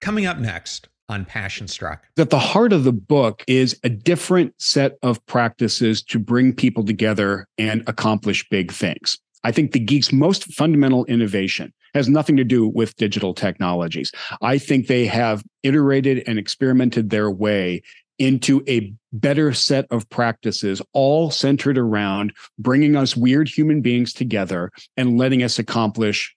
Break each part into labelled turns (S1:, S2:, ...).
S1: Coming up next on Passion Struck.
S2: At the heart of the book is a different set of practices to bring people together and accomplish big things. I think the geek's most fundamental innovation has nothing to do with digital technologies. I think they have iterated and experimented their way into a better set of practices, all centered around bringing us weird human beings together and letting us accomplish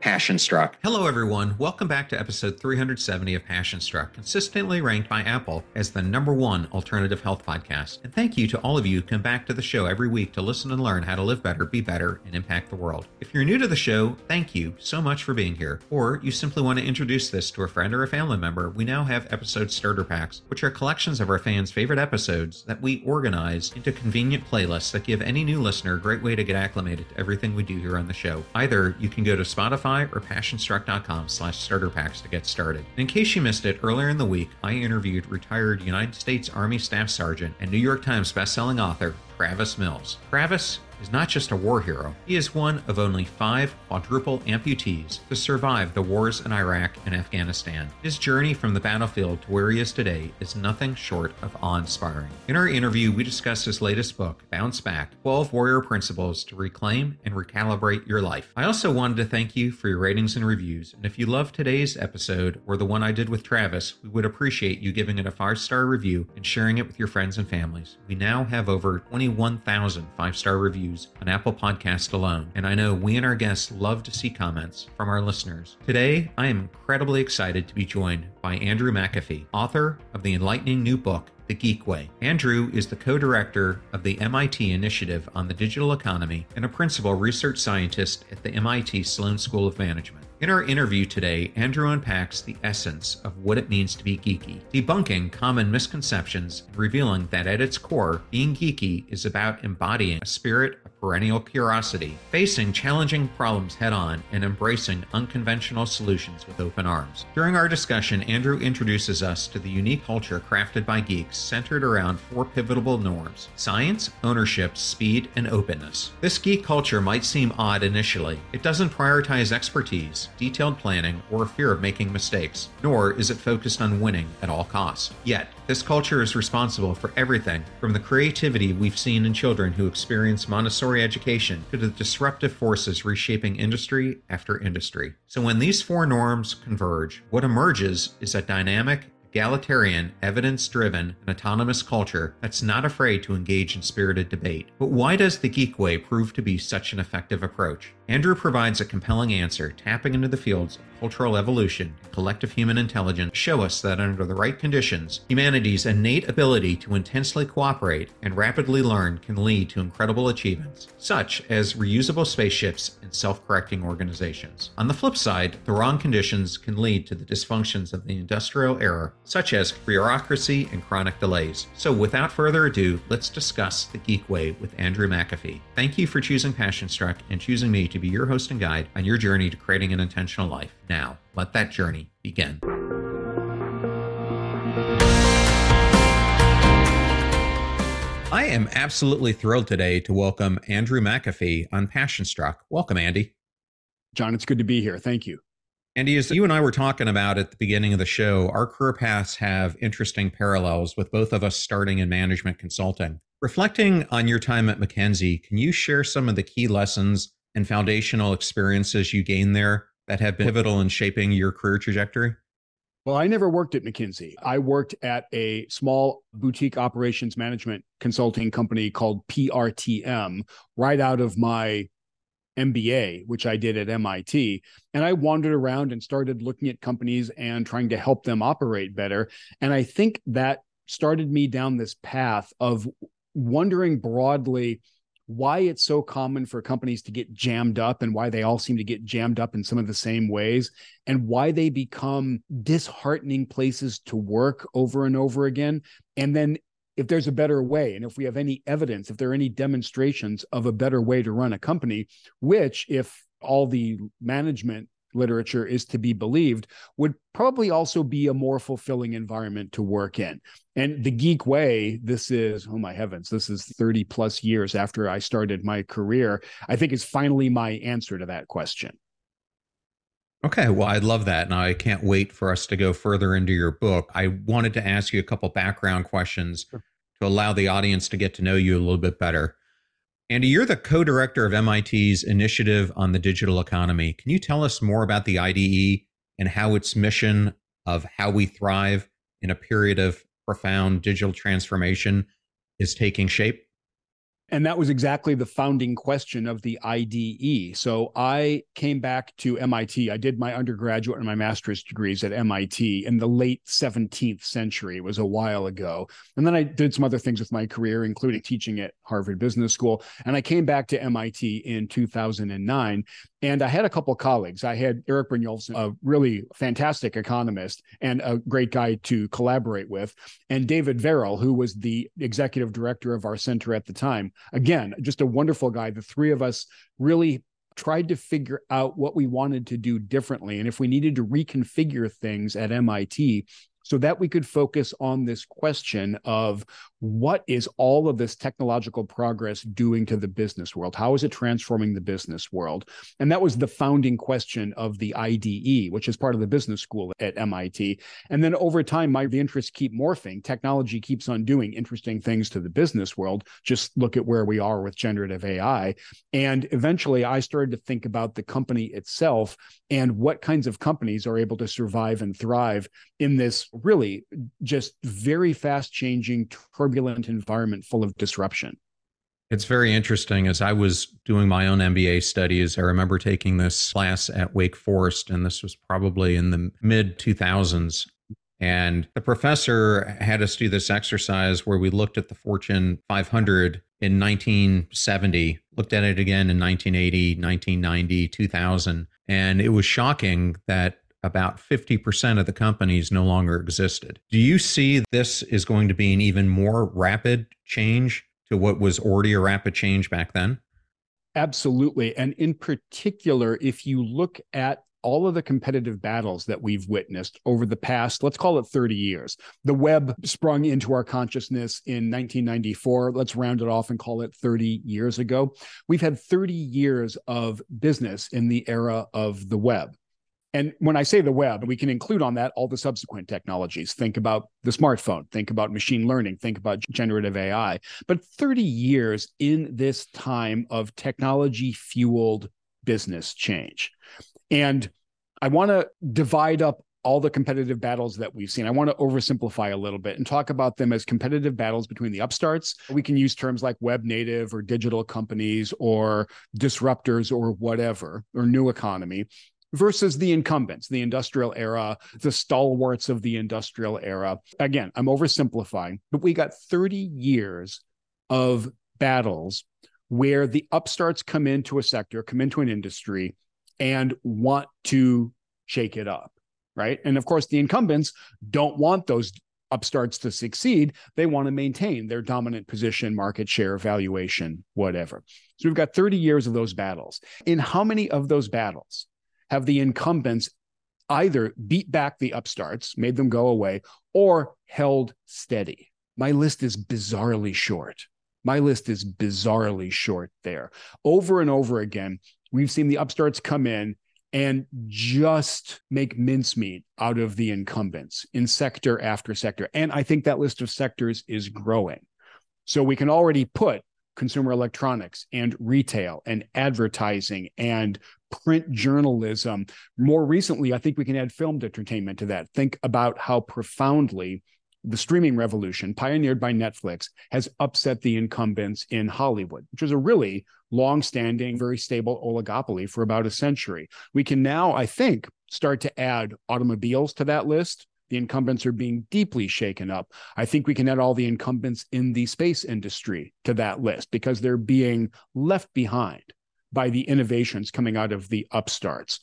S3: Passion Struck.
S1: Hello, everyone. Welcome back to episode 370 of Passion Struck, consistently ranked by Apple as the number one alternative health podcast. And thank you to all of you who come back to the show every week to listen and learn how to live better, be better, and impact the world. If you're new to the show, thank you so much for being here. Or you simply want to introduce this to a friend or a family member, we now have episode starter packs, which are collections of our fans' favorite episodes that we organize into convenient playlists that give any new listener a great way to get acclimated to everything we do here on the show. Either you can go to Spotify Spotify or passionstruck.com slash starter packs to get started. And in case you missed it, earlier in the week, I interviewed retired United States Army Staff Sergeant and New York Times bestselling author Travis Mills. Travis is not just a war hero, he is one of only five quadruple amputees to survive the wars in Iraq and Afghanistan. His journey from the battlefield to where he is today is nothing short of awe inspiring. In our interview, we discuss his latest book, Bounce Back 12 Warrior Principles to Reclaim and Recalibrate Your Life. I also wanted to thank you for your ratings and reviews, and if you love today's episode or the one I did with Travis, we would appreciate you giving it a five star review and sharing it with your friends and families. We now have over 21,000 five star reviews reviews on Apple Podcast alone, and I know we and our guests love to see comments from our listeners. Today, I am incredibly excited to be joined by Andrew McAfee, author of the enlightening new book, the Geek Way. Andrew is the co director of the MIT Initiative on the Digital Economy and a principal research scientist at the MIT Sloan School of Management. In our interview today, Andrew unpacks the essence of what it means to be geeky, debunking common misconceptions and revealing that at its core, being geeky is about embodying a spirit of perennial curiosity, facing challenging problems head on, and embracing unconventional solutions with open arms. During our discussion, Andrew introduces us to the unique culture crafted by geeks centered around four pivotal norms science, ownership, speed, and openness. This geek culture might seem odd initially. It doesn't prioritize expertise detailed planning, or a fear of making mistakes, nor is it focused on winning at all costs. Yet, this culture is responsible for everything from the creativity we've seen in children who experience Montessori education to the disruptive forces reshaping industry after industry. So, when these four norms converge, what emerges is a dynamic, egalitarian, evidence driven, and autonomous culture that's not afraid to engage in spirited debate. But why does the Geek Way prove to be such an effective approach? Andrew provides a compelling answer, tapping into the fields of cultural evolution and collective human intelligence show us that under the right conditions, humanity's innate ability to intensely cooperate and rapidly learn can lead to incredible achievements, such as reusable spaceships and self correcting organizations. On the flip side, the wrong conditions can lead to the dysfunctions of the industrial era, such as bureaucracy and chronic delays. So, without further ado, let's discuss the Geek Way with Andrew McAfee. Thank you for choosing Passion Struck and choosing me to be your host and guide on your journey to creating an intentional life. Now, let that journey begin. I am absolutely thrilled today to welcome Andrew McAfee on Passion Struck. Welcome, Andy.
S2: John, it's good to be here. Thank you.
S1: Andy, as you and I were talking about at the beginning of the show, our career paths have interesting parallels with both of us starting in management consulting. Reflecting on your time at McKinsey, can you share some of the key lessons and foundational experiences you gained there that have been pivotal in shaping your career trajectory?
S2: Well, I never worked at McKinsey. I worked at a small boutique operations management consulting company called PRTM right out of my MBA, which I did at MIT. And I wandered around and started looking at companies and trying to help them operate better. And I think that started me down this path of wondering broadly why it's so common for companies to get jammed up and why they all seem to get jammed up in some of the same ways and why they become disheartening places to work over and over again. And then if there's a better way and if we have any evidence if there are any demonstrations of a better way to run a company which if all the management literature is to be believed would probably also be a more fulfilling environment to work in and the geek way this is oh my heavens this is 30 plus years after i started my career i think is finally my answer to that question
S1: Okay, well, I love that. And I can't wait for us to go further into your book. I wanted to ask you a couple background questions sure to allow the audience to get to know you a little bit better. Andy, you're the co director of MIT's Initiative on the Digital Economy. Can you tell us more about the IDE and how its mission of how we thrive in a period of profound digital transformation is taking shape?
S2: And that was exactly the founding question of the IDE. So I came back to MIT. I did my undergraduate and my master's degrees at MIT in the late 17th century. It was a while ago. And then I did some other things with my career, including teaching at Harvard Business School. And I came back to MIT in 2009. And I had a couple colleagues. I had Erik Brynjolfsson, a really fantastic economist and a great guy to collaborate with, and David Verrill, who was the executive director of our center at the time. Again, just a wonderful guy. The three of us really tried to figure out what we wanted to do differently. And if we needed to reconfigure things at MIT, so that we could focus on this question of what is all of this technological progress doing to the business world? How is it transforming the business world? And that was the founding question of the IDE, which is part of the business school at MIT. And then over time, my the interests keep morphing. Technology keeps on doing interesting things to the business world. Just look at where we are with generative AI. And eventually, I started to think about the company itself and what kinds of companies are able to survive and thrive in this really just very fast changing, turbulent environment full of disruption.
S1: It's very interesting. As I was doing my own MBA studies, I remember taking this class at Wake Forest, and this was probably in the mid 2000s. And the professor had us do this exercise where we looked at the Fortune 500 in 1970, looked at it again in 1980, 1990, 2000. And it was shocking that about 50% of the companies no longer existed. Do you see this is going to be an even more rapid change to what was already a rapid change back then?
S2: Absolutely. And in particular, if you look at all of the competitive battles that we've witnessed over the past, let's call it 30 years. The web sprung into our consciousness in 1994. Let's round it off and call it 30 years ago. We've had 30 years of business in the era of the web. And when I say the web, we can include on that all the subsequent technologies. Think about the smartphone, think about machine learning, think about generative AI. But 30 years in this time of technology fueled business change. And I want to divide up all the competitive battles that we've seen. I want to oversimplify a little bit and talk about them as competitive battles between the upstarts. We can use terms like web native or digital companies or disruptors or whatever, or new economy versus the incumbents, the industrial era, the stalwarts of the industrial era. Again, I'm oversimplifying, but we got 30 years of battles where the upstarts come into a sector, come into an industry, and want to shake it up. Right. And of course, the incumbents don't want those upstarts to succeed. They want to maintain their dominant position, market share, valuation, whatever. So we've got 30 years of those battles. In how many of those battles have the incumbents either beat back the upstarts, made them go away, or held steady. My list is bizarrely short. My list is bizarrely short there. Over and over again, we've seen the upstarts come in and just make mincemeat out of the incumbents in sector after sector. And I think that list of sectors is growing. So we can already put consumer electronics and retail and advertising and print journalism. More recently, I think we can add filmed entertainment to that. Think about how profoundly the streaming revolution pioneered by Netflix has upset the incumbents in Hollywood, which was a really long-standing, very stable oligopoly for about a century. We can now, I think, start to add automobiles to that list. The incumbents are being deeply shaken up. I think we can add all the incumbents in the space industry to that list because they're being left behind by the innovations coming out of the upstarts.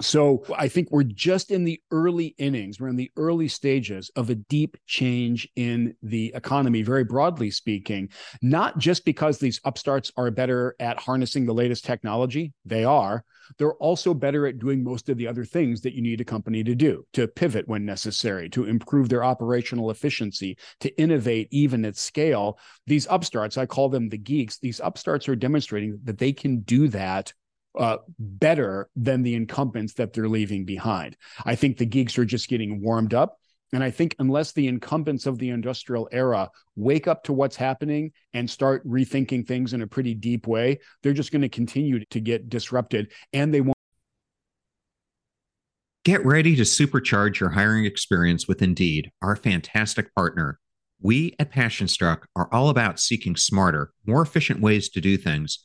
S2: So I think we're just in the early innings, we're in the early stages of a deep change in the economy, very broadly speaking, not just because these upstarts are better at harnessing the latest technology, they are. They're also better at doing most of the other things that you need a company to do to pivot when necessary, to improve their operational efficiency, to innovate even at scale. These upstarts, I call them the geeks, these upstarts are demonstrating that they can do that uh, better than the incumbents that they're leaving behind. I think the geeks are just getting warmed up. And I think unless the incumbents of the industrial era wake up to what's happening and start rethinking things in a pretty deep way, they're just going to continue to get disrupted and they won't.
S4: Get ready to supercharge your hiring experience with Indeed, our fantastic partner. We at PassionStruck are all about seeking smarter, more efficient ways to do things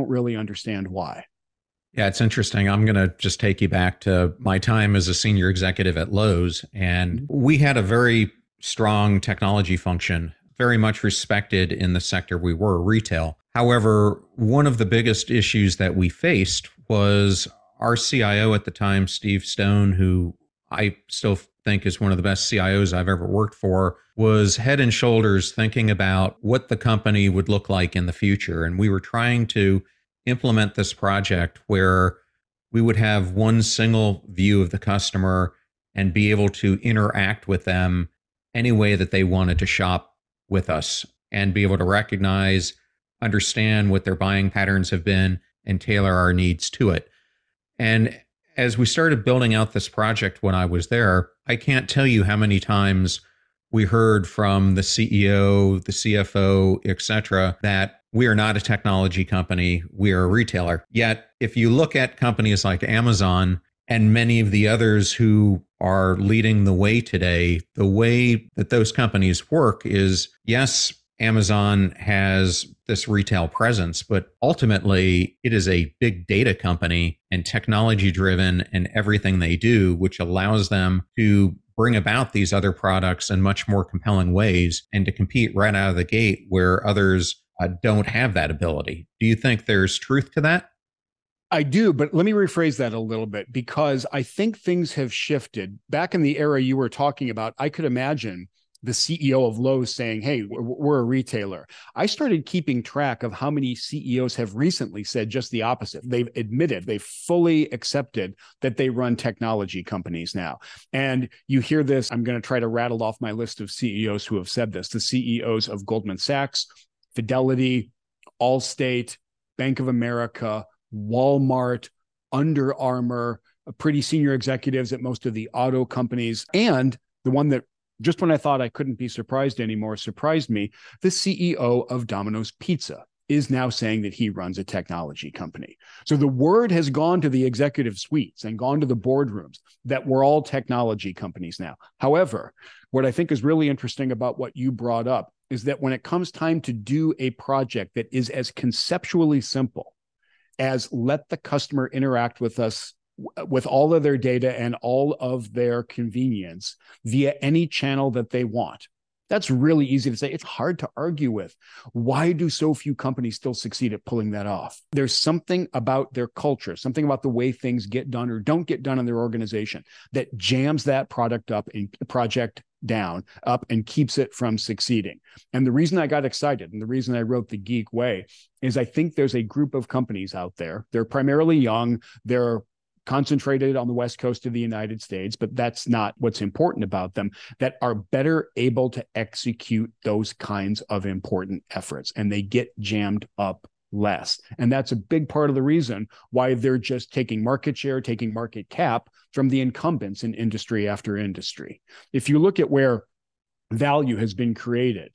S2: don't really understand why.
S1: Yeah, it's interesting. I'm going to just take you back to my time as a senior executive at Lowe's. And mm-hmm. we had a very strong technology function, very much respected in the sector we were, retail. However, one of the biggest issues that we faced was our CIO at the time, Steve Stone, who I still think is one of the best CIOs I've ever worked for, was head and shoulders thinking about what the company would look like in the future. And we were trying to implement this project where we would have one single view of the customer and be able to interact with them any way that they wanted to shop with us and be able to recognize, understand what their buying patterns have been, and tailor our needs to it. And as we started building out this project when I was there, I can't tell you how many times we heard from the CEO, the CFO, et cetera, that we are not a technology company, we are a retailer. Yet, if you look at companies like Amazon and many of the others who are leading the way today, the way that those companies work is yes, Amazon has this retail presence, but ultimately it is a big data company and technology driven and everything they do, which allows them to bring about these other products in much more compelling ways and to compete right out of the gate where others uh, don't have that ability. Do you think there's truth to that?
S2: I do, but let me rephrase that a little bit because I think things have shifted. Back in the era you were talking about, I could imagine the CEO of Lowe's saying, Hey, we're a retailer. I started keeping track of how many CEOs have recently said just the opposite. They've admitted, they've fully accepted that they run technology companies now. And you hear this, I'm going to try to rattle off my list of CEOs who have said this the CEOs of Goldman Sachs, Fidelity, Allstate, Bank of America, Walmart, Under Armour, pretty senior executives at most of the auto companies, and the one that just when I thought I couldn't be surprised anymore, surprised me, the CEO of Domino's Pizza is now saying that he runs a technology company. So the word has gone to the executive suites and gone to the boardrooms that we're all technology companies now. However, what I think is really interesting about what you brought up is that when it comes time to do a project that is as conceptually simple as let the customer interact with us with all of their data and all of their convenience via any channel that they want that's really easy to say. It's hard to argue with. Why do so few companies still succeed at pulling that off? There's something about their culture, something about the way things get done or don't get done in their organization that jams that product up and project down up and keeps it from succeeding. And the reason I got excited and the reason I wrote The Geek Way is I think there's a group of companies out there. They're primarily young, they're concentrated on the west coast of the United States, but that's not what's important about them, that are better able to execute those kinds of important efforts and they get jammed up less. And that's a big part of the reason why they're just taking market share, taking market cap from the incumbents in industry after industry. If you look at where value has been created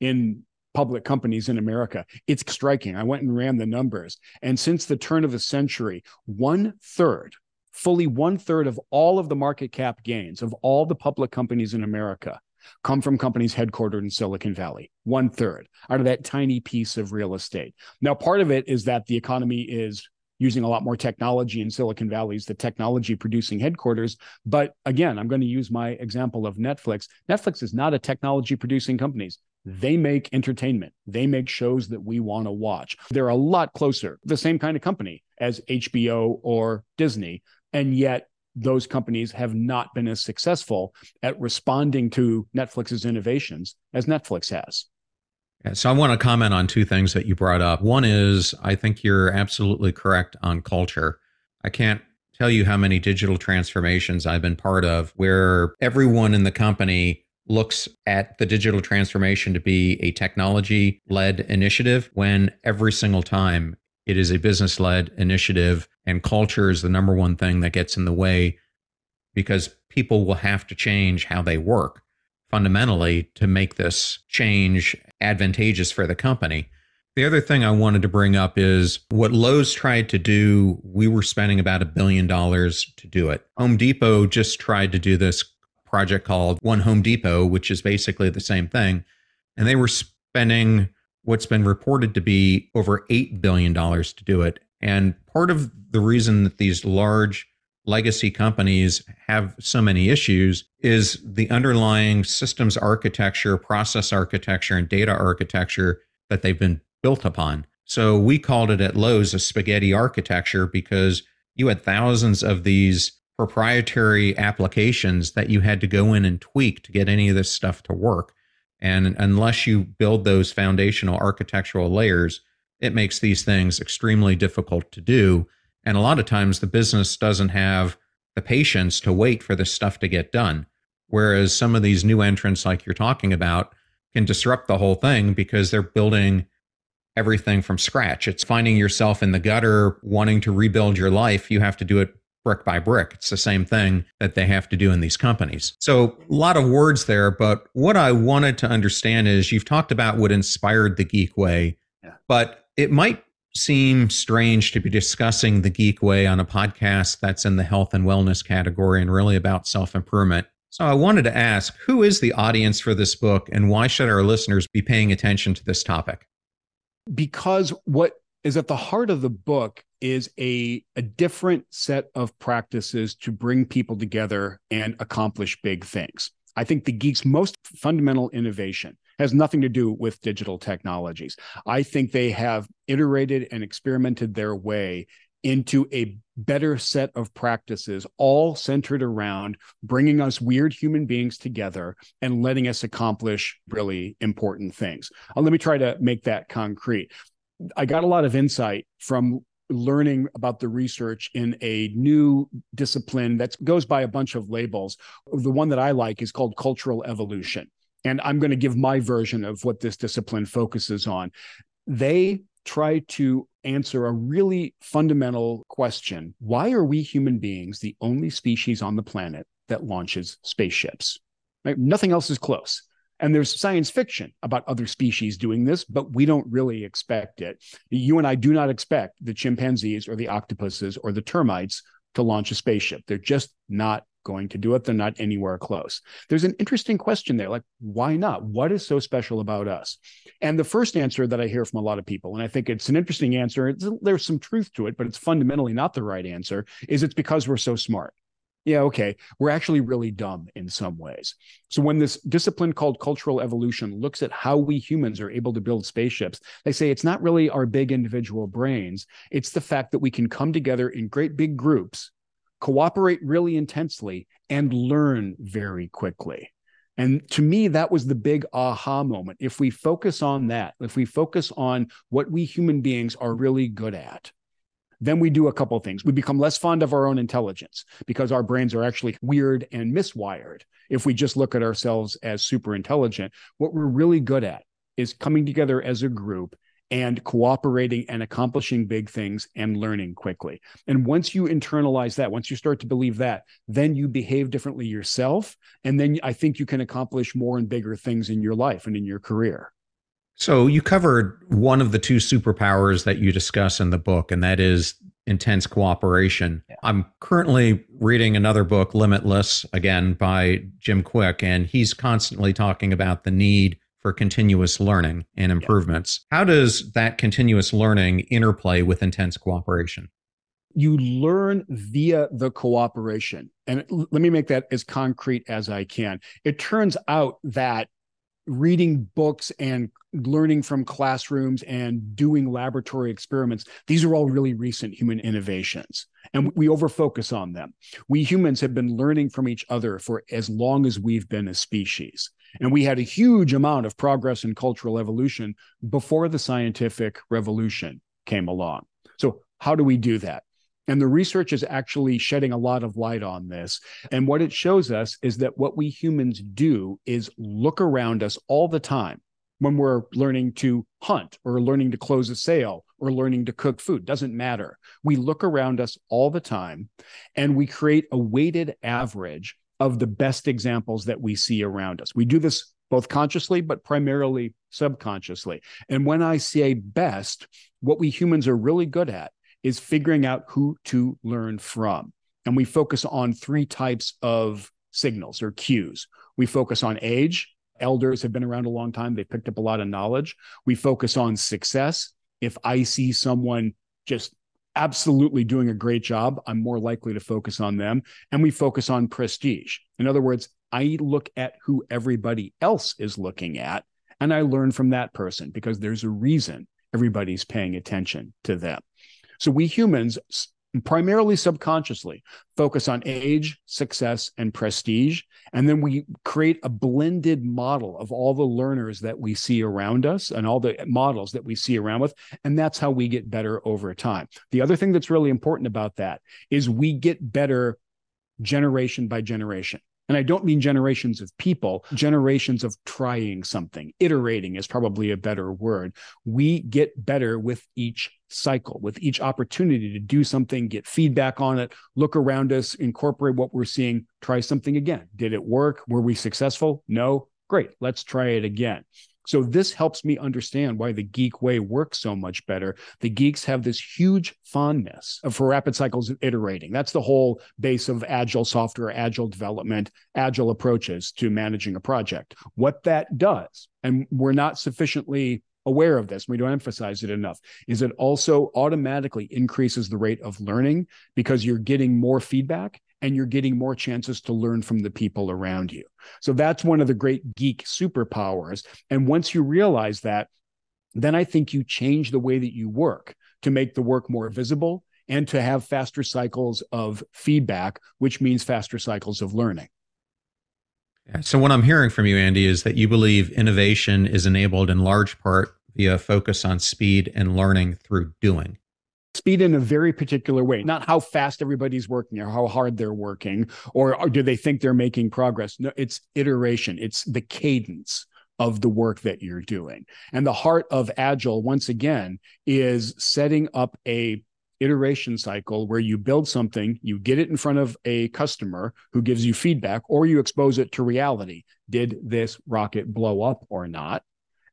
S2: in public companies in America. It's striking. I went and ran the numbers. And since the turn of the century, one third, fully one third of all of the market cap gains of all the public companies in America come from companies headquartered in Silicon Valley. One third out of that tiny piece of real estate. Now, part of it is that the economy is using a lot more technology in Silicon Valley's the technology producing headquarters. But again, I'm going to use my example of Netflix. Netflix is not a technology producing company. They make entertainment. They make shows that we want to watch. They're a lot closer, the same kind of company as HBO or Disney. And yet, those companies have not been as successful at responding to Netflix's innovations as Netflix has.
S1: So I want to comment on two things that you brought up. One is I think you're absolutely correct on culture. I can't tell you how many digital transformations I've been part of where everyone in the company looks at the digital transformation to be a technology led initiative when every single time it is a business led initiative and culture is the number one thing that gets in the way because people will have to change how they work fundamentally to make this change advantageous for the company. The other thing I wanted to bring up is what Lowe's tried to do. We were spending about a billion dollars to do it. Home Depot just tried to do this project called One Home Depot, which is basically the same thing. And they were spending what's been reported to be over $8 billion to do it. And part of the reason that these large legacy companies have so many issues is the underlying systems architecture, process architecture, and data architecture that they've been built upon. So we called it at Lowe's a spaghetti architecture because you had thousands of these proprietary applications that you had to go in and tweak to get any of this stuff to work. And unless you build those foundational architectural layers, it makes these things extremely difficult to do. And a lot of times the business doesn't have the patience to wait for this stuff to get done. Whereas some of these new entrants, like you're talking about, can disrupt the whole thing because they're building everything from scratch. It's finding yourself in the gutter, wanting to rebuild your life. You have to do it brick by brick. It's the same thing that they have to do in these companies. So, a lot of words there, but what I wanted to understand is you've talked about what inspired the Geek Way, yeah. but it might seem strange to be discussing the Geek Way on a podcast that's in the health and wellness category and really about self improvement. So, I wanted to ask who is the audience for this book and why should our listeners be paying attention to this topic?
S2: Because what is at the heart of the book is a, a different set of practices to bring people together and accomplish big things. I think the geek's most fundamental innovation has nothing to do with digital technologies. I think they have iterated and experimented their way into a better set of practices, all centered around bringing us weird human beings together and letting us accomplish really important things. Uh, let me try to make that concrete. I got a lot of insight from learning about the research in a new discipline that goes by a bunch of labels. The one that I like is called cultural evolution. And I'm going to give my version of what this discipline focuses on. They try to answer a really fundamental question Why are we human beings the only species on the planet that launches spaceships? Right? Nothing else is close. And there's science fiction about other species doing this, but we don't really expect it. You and I do not expect the chimpanzees or the octopuses or the termites to launch a spaceship. They're just not going to do it. They're not anywhere close. There's an interesting question there like, why not? What is so special about us? And the first answer that I hear from a lot of people, and I think it's an interesting answer, there's some truth to it, but it's fundamentally not the right answer, is it's because we're so smart yeah, okay, we're actually really dumb in some ways. So when this discipline called cultural evolution looks at how we humans are able to build spaceships, they say it's not really our big individual brains, it's the fact that we can come together in great big groups, cooperate really intensely, and learn very quickly. And to me, that was the big aha moment. If we focus on that, if we focus on what we human beings are really good at, then we do a couple of things. We become less fond of our own intelligence because our brains are actually weird and miswired. If we just look at ourselves as super intelligent, what we're really good at is coming together as a group and cooperating and accomplishing big things and learning quickly. And once you internalize that, once you start to believe that, then you behave differently yourself. And then I think you can accomplish more and bigger things in your life and in your career.
S1: So you covered one of the two superpowers that you discuss in the book, and that is intense cooperation. Yeah. I'm currently reading another book, Limitless, again by Jim Kwik, and he's constantly talking about the need for continuous learning and improvements. Yeah. How does that continuous learning interplay with intense cooperation?
S2: You learn via the cooperation. And let me make that as concrete as I can. It turns out that reading books and learning from classrooms and doing laboratory experiments. These are all really recent human innovations and we overfocus on them. We humans have been learning from each other for as long as we've been a species and we had a huge amount of progress in cultural evolution before the scientific revolution came along. So how do we do that and the research is actually shedding a lot of light on this. And what it shows us is that what we humans do is look around us all the time when we're learning to hunt or learning to close a sale or learning to cook food. Doesn't matter. We look around us all the time and we create a weighted average of the best examples that we see around us. We do this both consciously but primarily subconsciously. And when i say best what we humans are really good at is figuring out who to learn from. And we focus on three types of signals or cues. We focus on age. Elders have been around a long time, they've picked up a lot of knowledge. We focus on success. If I see someone just absolutely doing a great job, I'm more likely to focus on them. And we focus on prestige. In other words, I look at who everybody else is looking at and I learn from that person because there's a reason everybody's paying attention to them. So we humans, primarily subconsciously, focus on age, success, and prestige. And then we create a blended model of all the learners that we see around us and all the models that we see around with. And that's how we get better over time. The other thing that's really important about that is we get better generation by generation. And I don't mean generations of people, generations of trying something. Iterating is probably a better word. We get better with each cycle, with each opportunity to do something, get feedback on it, look around us, incorporate what we're seeing, try something again. Did it work? Were we successful? No. Great. Let's try it again. So this helps me understand why the geek way works so much better. The geeks have this huge fondness for rapid cycles of iterating. That's the whole base of agile software, agile development, agile approaches to managing a project. What that does, and we're not sufficiently aware of this, we don't emphasize it enough, is it also automatically increases the rate of learning because you're getting more feedback and you're getting more chances to learn from the people around you. So that's one of the great geek superpowers. And once you realize that, then I think you change the way that you work to make the work more visible and to have faster cycles of feedback, which means faster cycles of learning.
S1: So, what I'm hearing from you, Andy, is that you believe innovation is enabled in large part via focus on speed and learning through doing
S2: speed in a very particular way, not how fast everybody's working or how hard they're working, or, or do they think they're making progress? No, it's iteration, it's the cadence of the work that you're doing. And the heart of Agile, once again, is setting up a iteration cycle where you build something, you get it in front of a customer who gives you feedback, or you expose it to reality. Did this rocket blow up or not?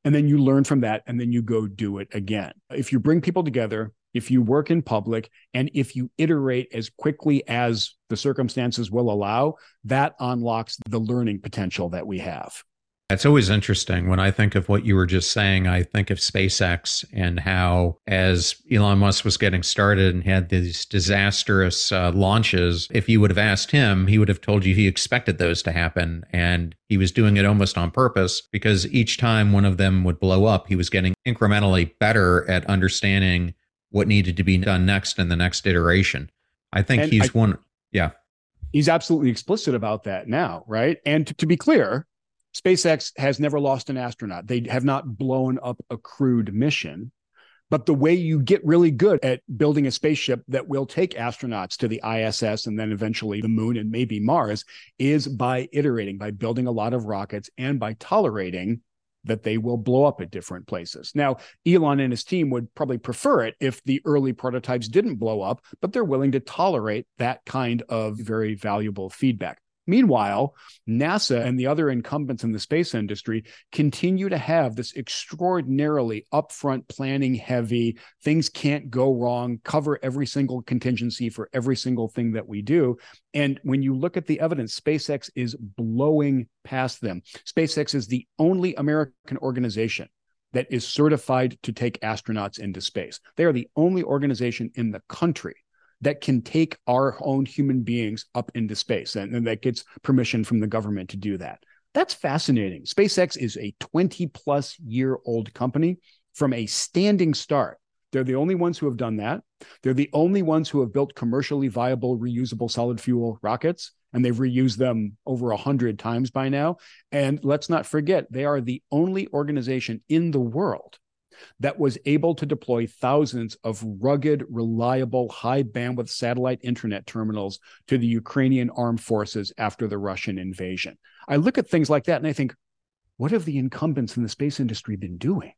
S2: And then you learn from that and then you go do it again. If you bring people together, if you work in public, and if you iterate as quickly as the circumstances will allow, that unlocks the learning potential that we have.
S1: It's always interesting when I think of what you were just saying. I think of SpaceX and how, as Elon Musk was getting started and had these disastrous uh, launches, if you would have asked him, he would have told you he expected those to happen. And he was doing it almost on purpose because each time one of them would blow up, he was getting incrementally better at understanding what needed to be done next in the next iteration. I think and he's I, one. Yeah.
S2: He's absolutely explicit about that now, right? And to, to be clear, SpaceX has never lost an astronaut. They have not blown up a crewed mission. But the way you get really good at building a spaceship that will take astronauts to the ISS and then eventually the moon and maybe Mars is by iterating, by building a lot of rockets and by tolerating that they will blow up at different places. Now, Elon and his team would probably prefer it if the early prototypes didn't blow up, but they're willing to tolerate that kind of very valuable feedback. Meanwhile, NASA and the other incumbents in the space industry continue to have this extraordinarily upfront planning heavy, things can't go wrong, cover every single contingency for every single thing that we do. And when you look at the evidence, SpaceX is blowing past them. SpaceX is the only American organization that is certified to take astronauts into space. They are the only organization in the country that can take our own human beings up into space and, and that gets permission from the government to do that. That's fascinating. SpaceX is a 20 plus year old company from a standing start. They're the only ones who have done that. They're the only ones who have built commercially viable, reusable solid fuel rockets, and they've reused them over a hundred times by now. And let's not forget, they are the only organization in the world that was able to deploy thousands of rugged, reliable, high bandwidth satellite internet terminals to the Ukrainian armed forces after the Russian invasion. I look at things like that and I think, what have the incumbents in the space industry been doing?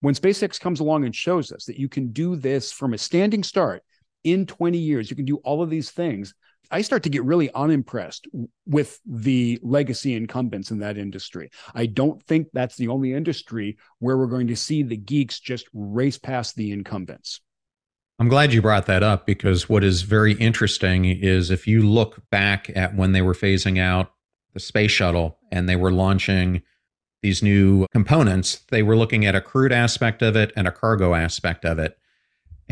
S2: When SpaceX comes along and shows us that you can do this from a standing start in 20 years, you can do all of these things. I start to get really unimpressed with the legacy incumbents in that industry. I don't think that's the only industry where we're going to see the geeks just race past the incumbents.
S1: I'm glad you brought that up because what is very interesting is if you look back at when they were phasing out the space shuttle and they were launching these new components, they were looking at a crewed aspect of it and a cargo aspect of it.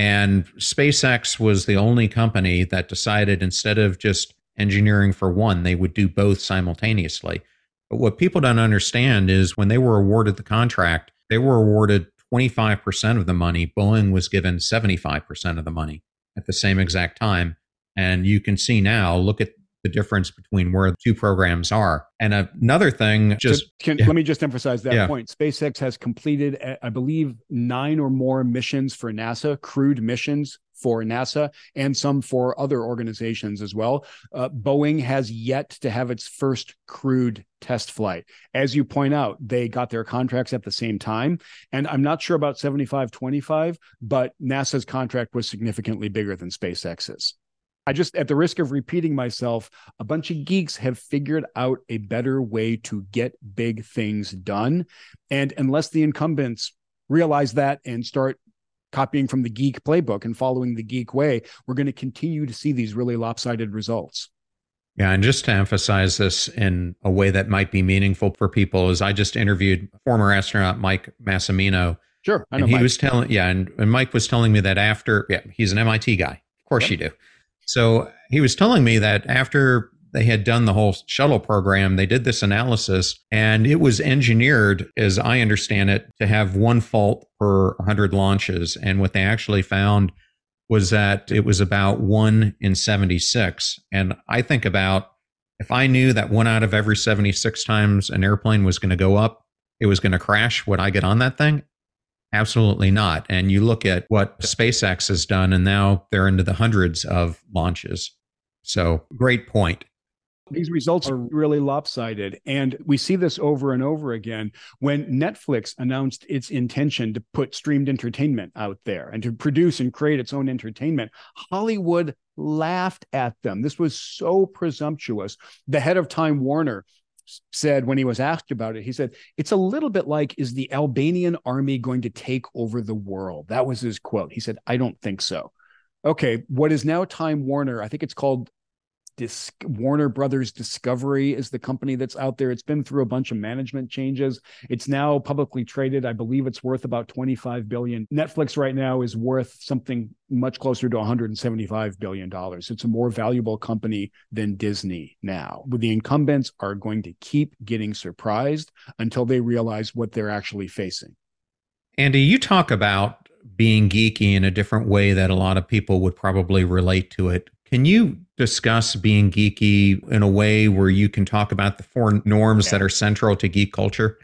S1: And SpaceX was the only company that decided instead of just engineering for one, they would do both simultaneously. But what people don't understand is when they were awarded the contract, they were awarded 25% of the money. Boeing was given 75% of the money at the same exact time. And you can see now, look at the difference between where the two programs are. And another thing, just so
S2: can, yeah. let me just emphasize that yeah. point. SpaceX has completed, uh, I believe, nine or more missions for NASA, crewed missions for NASA, and some for other organizations as well. Uh, Boeing has yet to have its first crewed test flight. As you point out, they got their contracts at the same time. And I'm not sure about 7525, but NASA's contract was significantly bigger than SpaceX's. I just, at the risk of repeating myself, a bunch of geeks have figured out a better way to get big things done. And unless the incumbents realize that and start copying from the geek playbook and following the geek way, we're going to continue to see these really lopsided results.
S1: Yeah, and just to emphasize this in a way that might be meaningful for people, is I just interviewed former astronaut Mike Massimino.
S2: Sure, I know
S1: and he Mike. was telling, yeah, and, and Mike was telling me that after, yeah, he's an MIT guy. Of course, yep. you do. So he was telling me that after they had done the whole shuttle program, they did this analysis and it was engineered, as I understand it, to have one fault per 100 launches. And what they actually found was that it was about one in 76. And I think about if I knew that one out of every 76 times an airplane was going to go up, it was going to crash, would I get on that thing? Absolutely not. And you look at what SpaceX has done, and now they're into the hundreds of launches. So, great point.
S2: these results are really lopsided. And we see this over and over again when Netflix announced its intention to put streamed entertainment out there and to produce and create its own entertainment. Hollywood laughed at them. This was so presumptuous. The head of Time Warner said when he was asked about it, he said, It's a little bit like, is the Albanian army going to take over the world? That was his quote. He said, I don't think so. Okay, what is now Time Warner, I think it's called Dis- Warner Brothers Discovery is the company that's out there. It's been through a bunch of management changes. It's now publicly traded. I believe it's worth about 25 billion. Netflix right now is worth something much closer to 175 billion dollars. It's a more valuable company than Disney now. The incumbents are going to keep getting surprised until they realize what they're actually facing.
S1: Andy, you talk about being geeky in a different way that a lot of people would probably relate to it. Can you discuss being geeky in a way where you can talk about the four norms yeah. that are central to geek culture?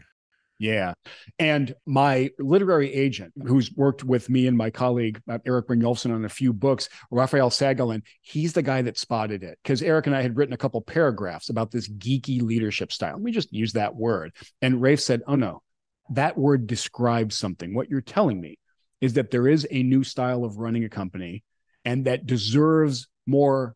S2: Yeah. And my literary agent, who's worked with me and my colleague, uh, Erik Brynjolfsson, on a few books, Raphael Sagalyn, he's the guy that spotted it because Erik and I had written a couple paragraphs about this geeky leadership style. We just used that word. And Rafe said, Oh, no, that word describes something. What you're telling me is that there is a new style of running a company and that deserves more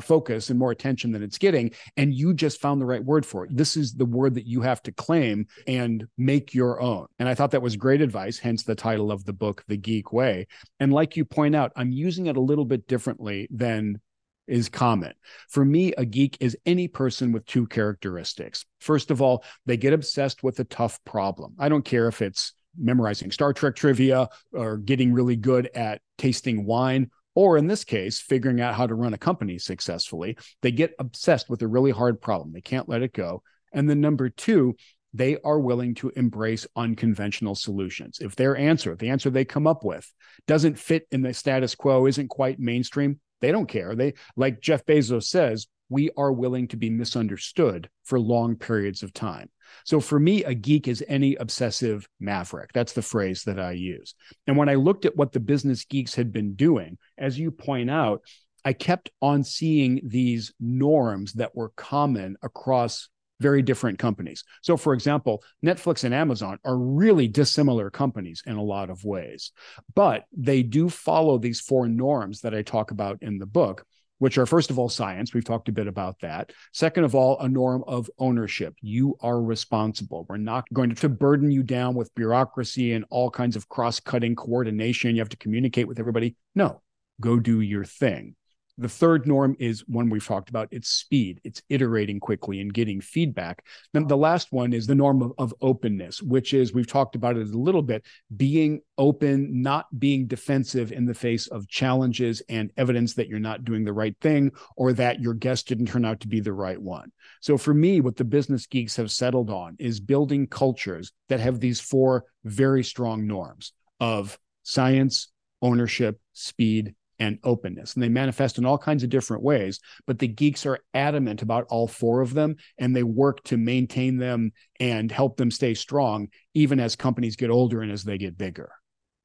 S2: focus and more attention than it's getting and you just found the right word for it this is the word that you have to claim and make your own and i thought that was great advice hence the title of the book the geek way and like you point out i'm using it a little bit differently than is common. For me, a geek is any person with two characteristics. First of all, they get obsessed with a tough problem. I don't care if it's memorizing Star Trek trivia or getting really good at tasting wine or in this case, figuring out how to run a company successfully. They get obsessed with a really hard problem. They can't let it go. And then number two, they are willing to embrace unconventional solutions. If their answer, the answer they come up with, doesn't fit in the status quo, isn't quite mainstream, they don't care. They, like Jeff Bezos says, we are willing to be misunderstood for long periods of time. So for me, a geek is any obsessive maverick. That's the phrase that I use. And when I looked at what the business geeks had been doing, as you point out, I kept on seeing these norms that were common across very different companies. So, for example, Netflix and Amazon are really dissimilar companies in a lot of ways, but they do follow these four norms that I talk about in the book which are first of all science. We've talked a bit about that. Second of all a norm of ownership. You are responsible. We're not going to burden you down with bureaucracy and all kinds of cross-cutting coordination. You have to communicate with everybody. No go do your thing the third norm is one we've talked about it's speed, it's iterating quickly and getting feedback. Then the last one is the norm of, of, openness, which is we've talked about it a little bit being open, not being defensive in the face of challenges and evidence that you're not doing the right thing or that your guest didn't turn out to be the right one. So for me, what the business geeks have settled on is building cultures that have these four very strong norms of science, ownership, speed, and openness. And they manifest in all kinds of different ways, but the geeks are adamant about all four of them and they work to maintain them and help them stay strong, even as companies get older and as they get bigger.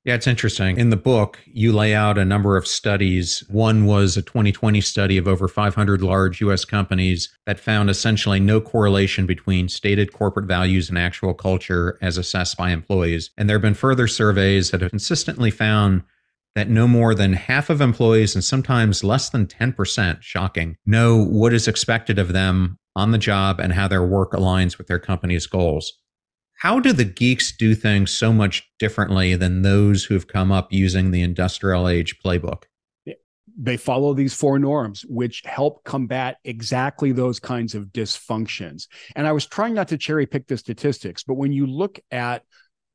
S1: Yeah, it's interesting. In the book, you lay out a number of studies. One was a 2020 study of over 500 large US companies that found essentially no correlation between stated corporate values and actual culture as assessed by employees. And there have been further surveys that have consistently found that no more than half of employees and sometimes less than 10%, shocking, know what is expected of them on the job and how their work aligns with their company's goals. How do the geeks do things so much differently than those who've come up using the industrial age playbook?
S2: They follow these four norms, which help combat exactly those kinds of dysfunctions. And I was trying not to cherry pick the statistics, but when you look at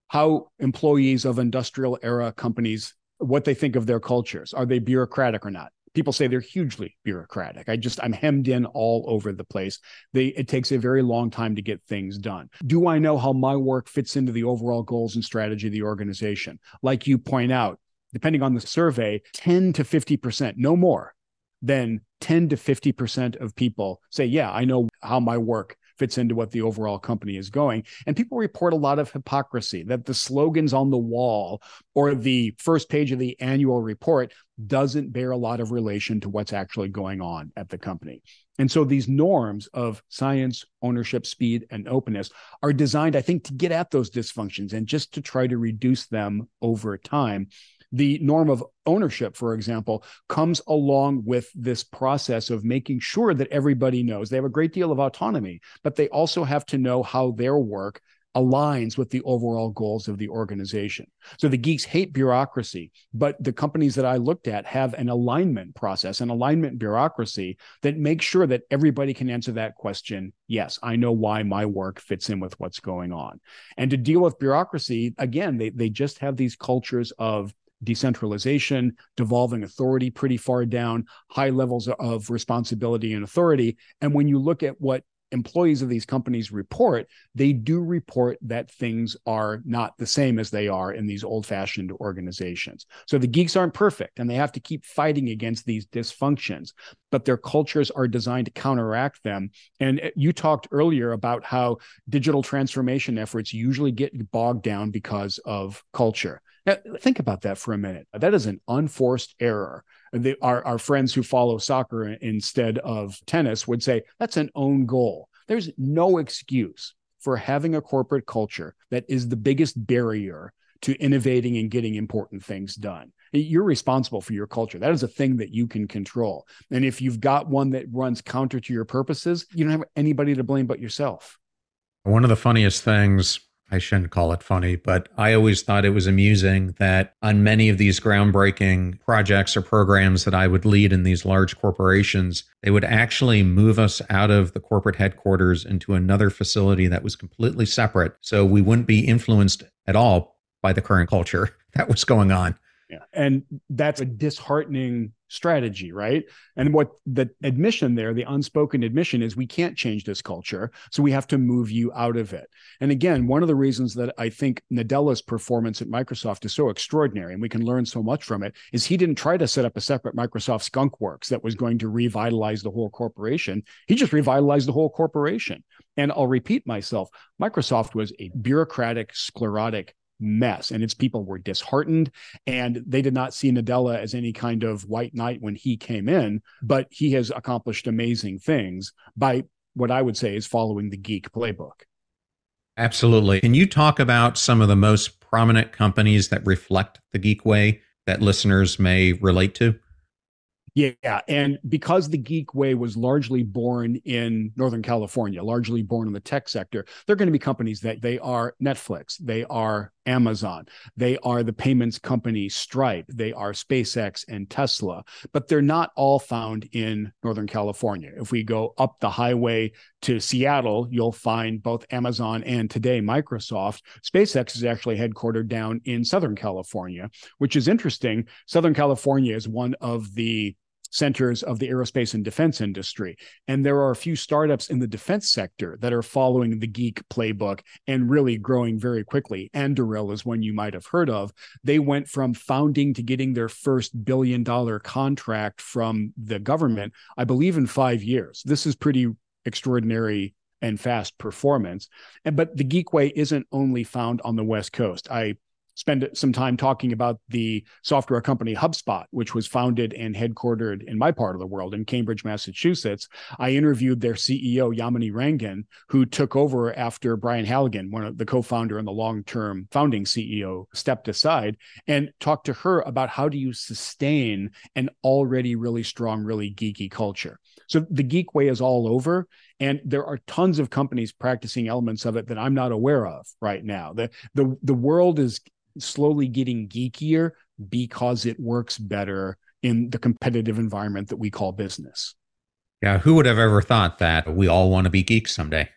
S2: how employees of industrial era companies what they think of their cultures. Are they bureaucratic or not? People say they're hugely bureaucratic. I just I'm hemmed in all over the place. They it takes a very long time to get things done. Do I know how my work fits into the overall goals and strategy of the organization? Like you point out, depending on the survey, 10 to 50%, no more than 10 to 50% of people say, "Yeah, I know how my work fits into what the overall company is going. And people report a lot of hypocrisy that the slogans on the wall or the first page of the annual report doesn't bear a lot of relation to what's actually going on at the company. And so these norms of science, ownership, speed, and openness are designed, I think, to get at those dysfunctions and just to try to reduce them over time. The norm of ownership, for example, comes along with this process of making sure that everybody knows they have a great deal of autonomy, but they also have to know how their work aligns with the overall goals of the organization. So the geeks hate bureaucracy, but the companies that I looked at have an alignment process, an alignment bureaucracy that makes sure that everybody can answer that question. Yes, I know why my work fits in with what's going on. And to deal with bureaucracy, again, they, they just have these cultures of decentralization, devolving authority pretty far down, high levels of responsibility and authority. And when you look at what employees of these companies report, they do report that things are not the same as they are in these old fashioned organizations. So the geeks aren't perfect and they have to keep fighting against these dysfunctions, but their cultures are designed to counteract them. And uh, you talked earlier about how digital transformation efforts usually get bogged down because of culture. Now, think about that for a minute. That is an unforced error the, our, our friends who follow soccer instead of tennis would say that's an own goal. There's no excuse for having a corporate culture that is the biggest barrier to innovating and getting important things done. You're responsible for your culture. That is a thing that you can control. And if you've got one that runs counter to your purposes, you don't have anybody to blame but yourself.
S1: One of the funniest things I shouldn't call it funny, but I always thought it was amusing that on many of these groundbreaking projects or programs that I would lead in these large corporations, they would actually move us out of the corporate headquarters into another facility that was completely separate. So we wouldn't be influenced at all by the current culture that was going on.
S2: Yeah. And that's a disheartening strategy, right? And what the admission there, the unspoken admission is we can't change this culture. So we have to move you out of it. And again, one of the reasons that I think Nadella's performance at Microsoft is so extraordinary and we can learn so much from it is he didn't try to set up a separate Microsoft skunk works that was going to revitalize the whole corporation. He just revitalized the whole corporation. And I'll repeat myself Microsoft was a bureaucratic, sclerotic mess and its people were disheartened and they did not see Nadella as any kind of white knight when he came in but he has accomplished amazing things by what I would say is following the geek playbook.
S1: Absolutely. Can you talk about some of the most prominent companies that reflect the geek way that listeners may relate to?
S2: Yeah. And because the Geek Way was largely born in Northern California, largely born in the tech sector, they're going to be companies that they are Netflix, they are Amazon, they are the payments company Stripe, they are SpaceX and Tesla, but they're not all found in Northern California. If we go up the highway to Seattle, you'll find both Amazon and today Microsoft. SpaceX is actually headquartered down in Southern California, which is interesting. Southern California is one of the centers of the aerospace and defense industry. And there are a few startups in the defense sector that are following the geek playbook and really growing very quickly. Anduril is one you might have heard of. They went from founding to getting their first billion dollar contract from the government, I believe, in five years. This is pretty extraordinary and fast performance. And but the Geek Way isn't only found on the West Coast. I spend some time talking about the software company HubSpot, which was founded and headquartered in my part of the world in Cambridge, Massachusetts. I interviewed their CEO, Yamini Rangan, who took over after Brian Halligan, one of the co-founder and the long-term founding CEO, stepped aside and talked to her about how do you sustain an already really strong, really geeky culture. So the geek way is all over. And there are tons of companies practicing elements of it that I'm not aware of right now. The the the world is slowly getting geekier because it works better in the competitive environment that we call business.
S1: Yeah, who would have ever thought that we all want to be geeks someday?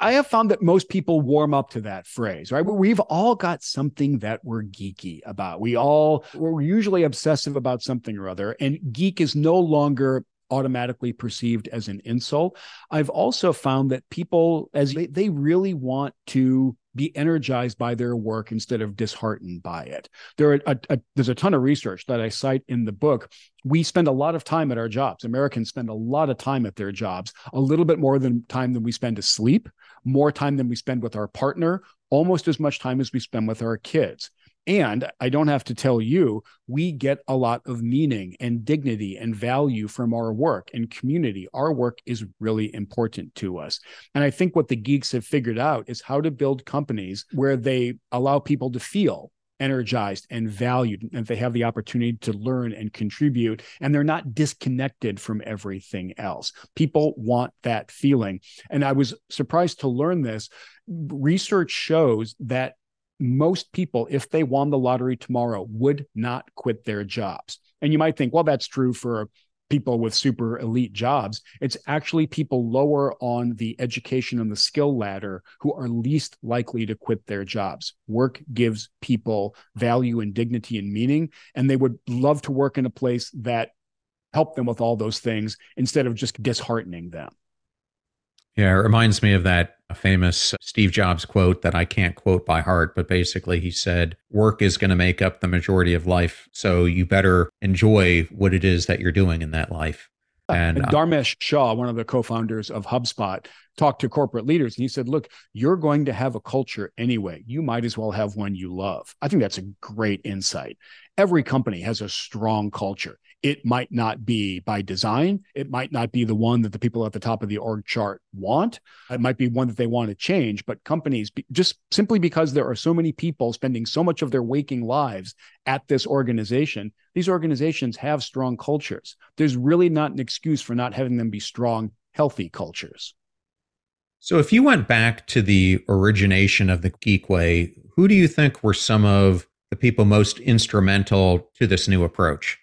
S2: I have found that most people warm up to that phrase, right? We've all got something that we're geeky about. We all, we're usually obsessive about something or other. And geek is no longer automatically perceived as an insult. I've also found that people, as they, they really want to be energized by their work instead of disheartened by it. There a, a, there's a ton of research that I cite in the book. We spend a lot of time at our jobs. Americans spend a lot of time at their jobs, a little bit more than time than we spend asleep, more time than we spend with our partner, almost as much time as we spend with our kids. And I don't have to tell you, we get a lot of meaning and dignity and value from our work and community. Our work is really important to us. And I think what the geeks have figured out is how to build companies where they allow people to feel energized and valued and they have the opportunity to learn and contribute and they're not disconnected from everything else people want that feeling and i was surprised to learn this research shows that most people, if they won the lottery tomorrow, would not quit their jobs. And you might think, well, that's true for people with super elite jobs. It's actually people lower on the education and the skill ladder who are least likely to quit their jobs. Work gives people value and dignity and meaning, and they would love to work in a place that helped them with all those things instead of just disheartening them.
S1: Yeah, it reminds me of that famous Steve Jobs quote that I can't quote by heart, but basically he said, Work is going to make up the majority of life. So you better enjoy what it is that you're doing in that life.
S2: And uh, Dharmesh Shah, one of the co founders of HubSpot, talked to corporate leaders and he said, Look, you're going to have a culture anyway. You might as well have one you love. I think that's a great insight. Every company has a strong culture it might not be by design. It might not be the one that the people at the top of the org chart want. It might be one that they want to change. But companies, just simply because there are so many people spending so much of their waking lives at this organization, these organizations have strong cultures. There's really not an excuse for not having them be strong, healthy cultures.
S1: So, if you went back to the origination of the Geek Way, who do you think were some of the people most instrumental to this new approach?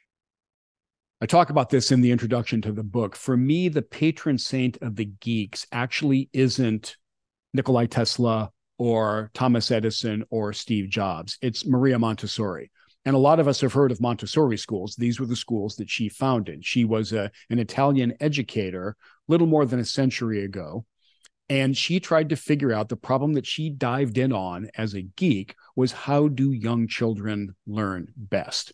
S2: I talk about this in the introduction to the book. For me, the patron saint of the geeks actually isn't Nikolai Tesla or Thomas Edison or Steve Jobs. It's Maria Montessori. And a lot of us have heard of Montessori schools. These were the schools that she founded. She was a, an Italian educator little more than a century ago. And she tried to figure out the problem that she dived in on as a geek was how do young children learn best?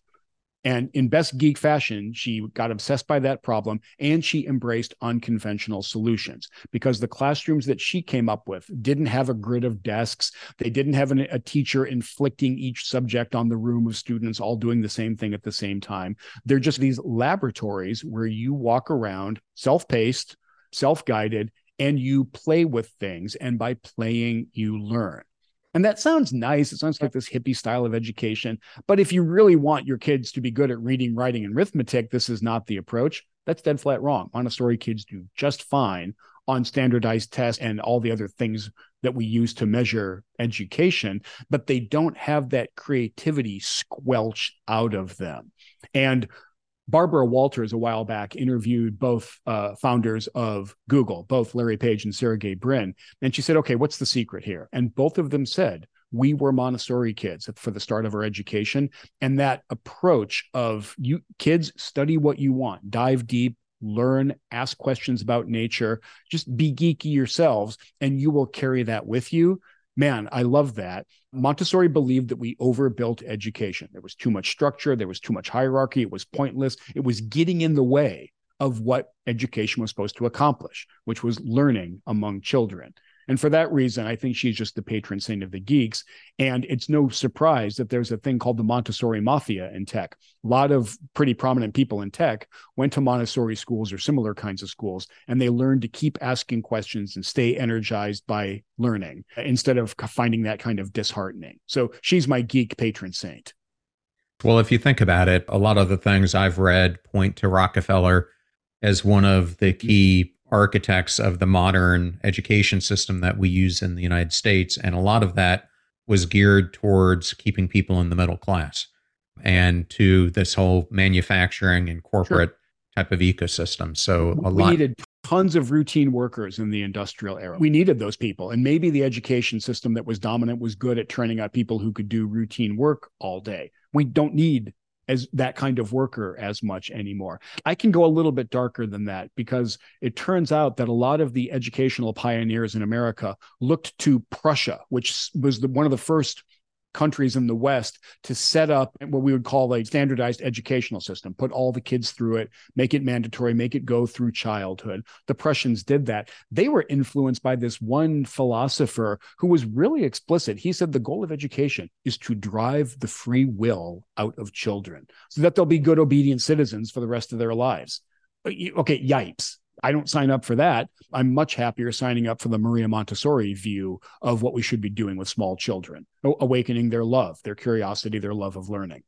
S2: And in best geek fashion, she got obsessed by that problem and she embraced unconventional solutions because the classrooms that she came up with didn't have a grid of desks. They didn't have an, a teacher inflicting each subject on the room of students all doing the same thing at the same time. They're just these laboratories where you walk around self paced, self guided, and you play with things. And by playing, you learn. And that sounds nice. It sounds like this hippie style of education. But if you really want your kids to be good at reading, writing, and arithmetic, this is not the approach. That's dead flat wrong. Montessori kids do just fine on standardized tests and all the other things that we use to measure education, but they don't have that creativity squelched out of them. And Barbara Walters a while back interviewed both uh, founders of Google, both Larry Page and Sergey Brin, and she said, "Okay, what's the secret here?" And both of them said, "We were Montessori kids for the start of our education, and that approach of you kids study what you want, dive deep." Learn, ask questions about nature, just be geeky yourselves, and you will carry that with you man, I love that. Montessori believed that we overbuilt education. There was too much structure, there was too much hierarchy, it was pointless, it was getting in the way of what education was supposed to accomplish, which was learning among children. And for that reason, I think she's just the patron saint of the geeks. And it's no surprise that there's a thing called the Montessori Mafia in tech. A lot of pretty prominent people in tech went to Montessori schools or similar kinds of schools, and they learned to keep asking questions and stay energized by learning instead of finding that kind of disheartening. So she's my geek patron saint.
S1: Well, if you think about it, a lot of the things I've read point to Rockefeller as one of the key architects of the modern education system that we use in the United States. And a lot of that was geared towards keeping people in the middle class and to this whole manufacturing and corporate sure. type of ecosystem. So a
S2: we
S1: lot
S2: needed tons of routine workers in the industrial era. We needed those people. And maybe the education system that was dominant was good at training out people who could do routine work all day. We don't need as that kind of worker as much anymore. I can go a little bit darker than that because it turns out that a lot of the educational pioneers in America looked to Prussia, which was the, one of the first countries in the West to set up what we would call a standardized educational system, put all the kids through it, make it mandatory, make it go through childhood. The Prussians did that. They were influenced by this one philosopher who was really explicit. He said the goal of education is to drive the free will out of children so that they'll be good, obedient citizens for the rest of their lives. Uh, okay, yipes. I don't sign up for that. I'm much happier signing up for the Maria Montessori view of what we should be doing with small children, awakening their love, their curiosity, their love of learning.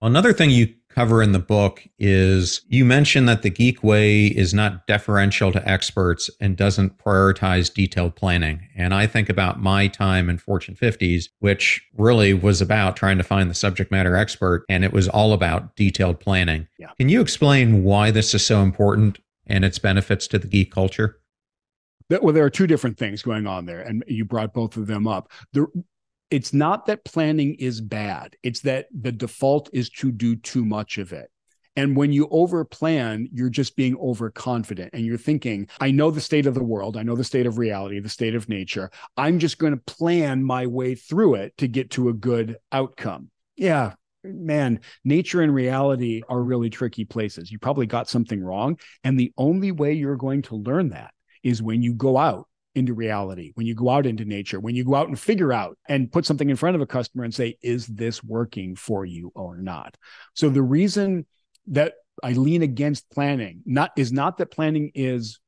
S1: Another thing you cover in the book is you mention that the geek way is not deferential to experts and doesn't prioritize detailed planning. And I think about my time in Fortune 50s, which really was about trying to find the subject matter expert, and it was all about detailed planning. Yeah. Can you explain why this is so important and its benefits to the geek culture?
S2: Well, there are two different things going on there, and you brought both of them up. The, it's not that planning is bad, it's that the default is to do too much of it. And when you over plan, you're just being overconfident and you're thinking, I know the state of the world. I know the state of reality, the state of nature. I'm just going to plan my way through it to get to a good outcome. Yeah, man, nature and reality are really tricky places. You probably got something wrong. And the only way you're going to learn that is when you go out into reality, when you go out into nature, when you go out and figure out and put something in front of a customer and say, is this working for you or not? So the reason that I lean against planning not is not that planning is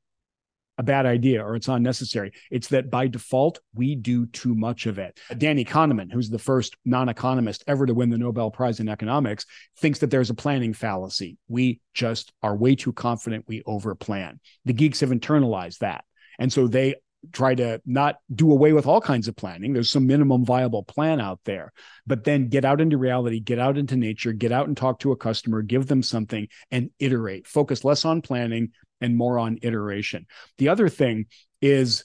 S2: a bad idea or it's unnecessary. It's that by default, we do too much of it. Danny Kahneman, who's the first non economist ever to win the Nobel Prize in economics, thinks that there's a planning fallacy. We just are way too confident we overplan. The geeks have internalized that. And so they try to not do away with all kinds of planning. There's some minimum viable plan out there, but then get out into reality, get out into nature, get out and talk to a customer, give them something and iterate. Focus less on planning and more on iteration. The other thing is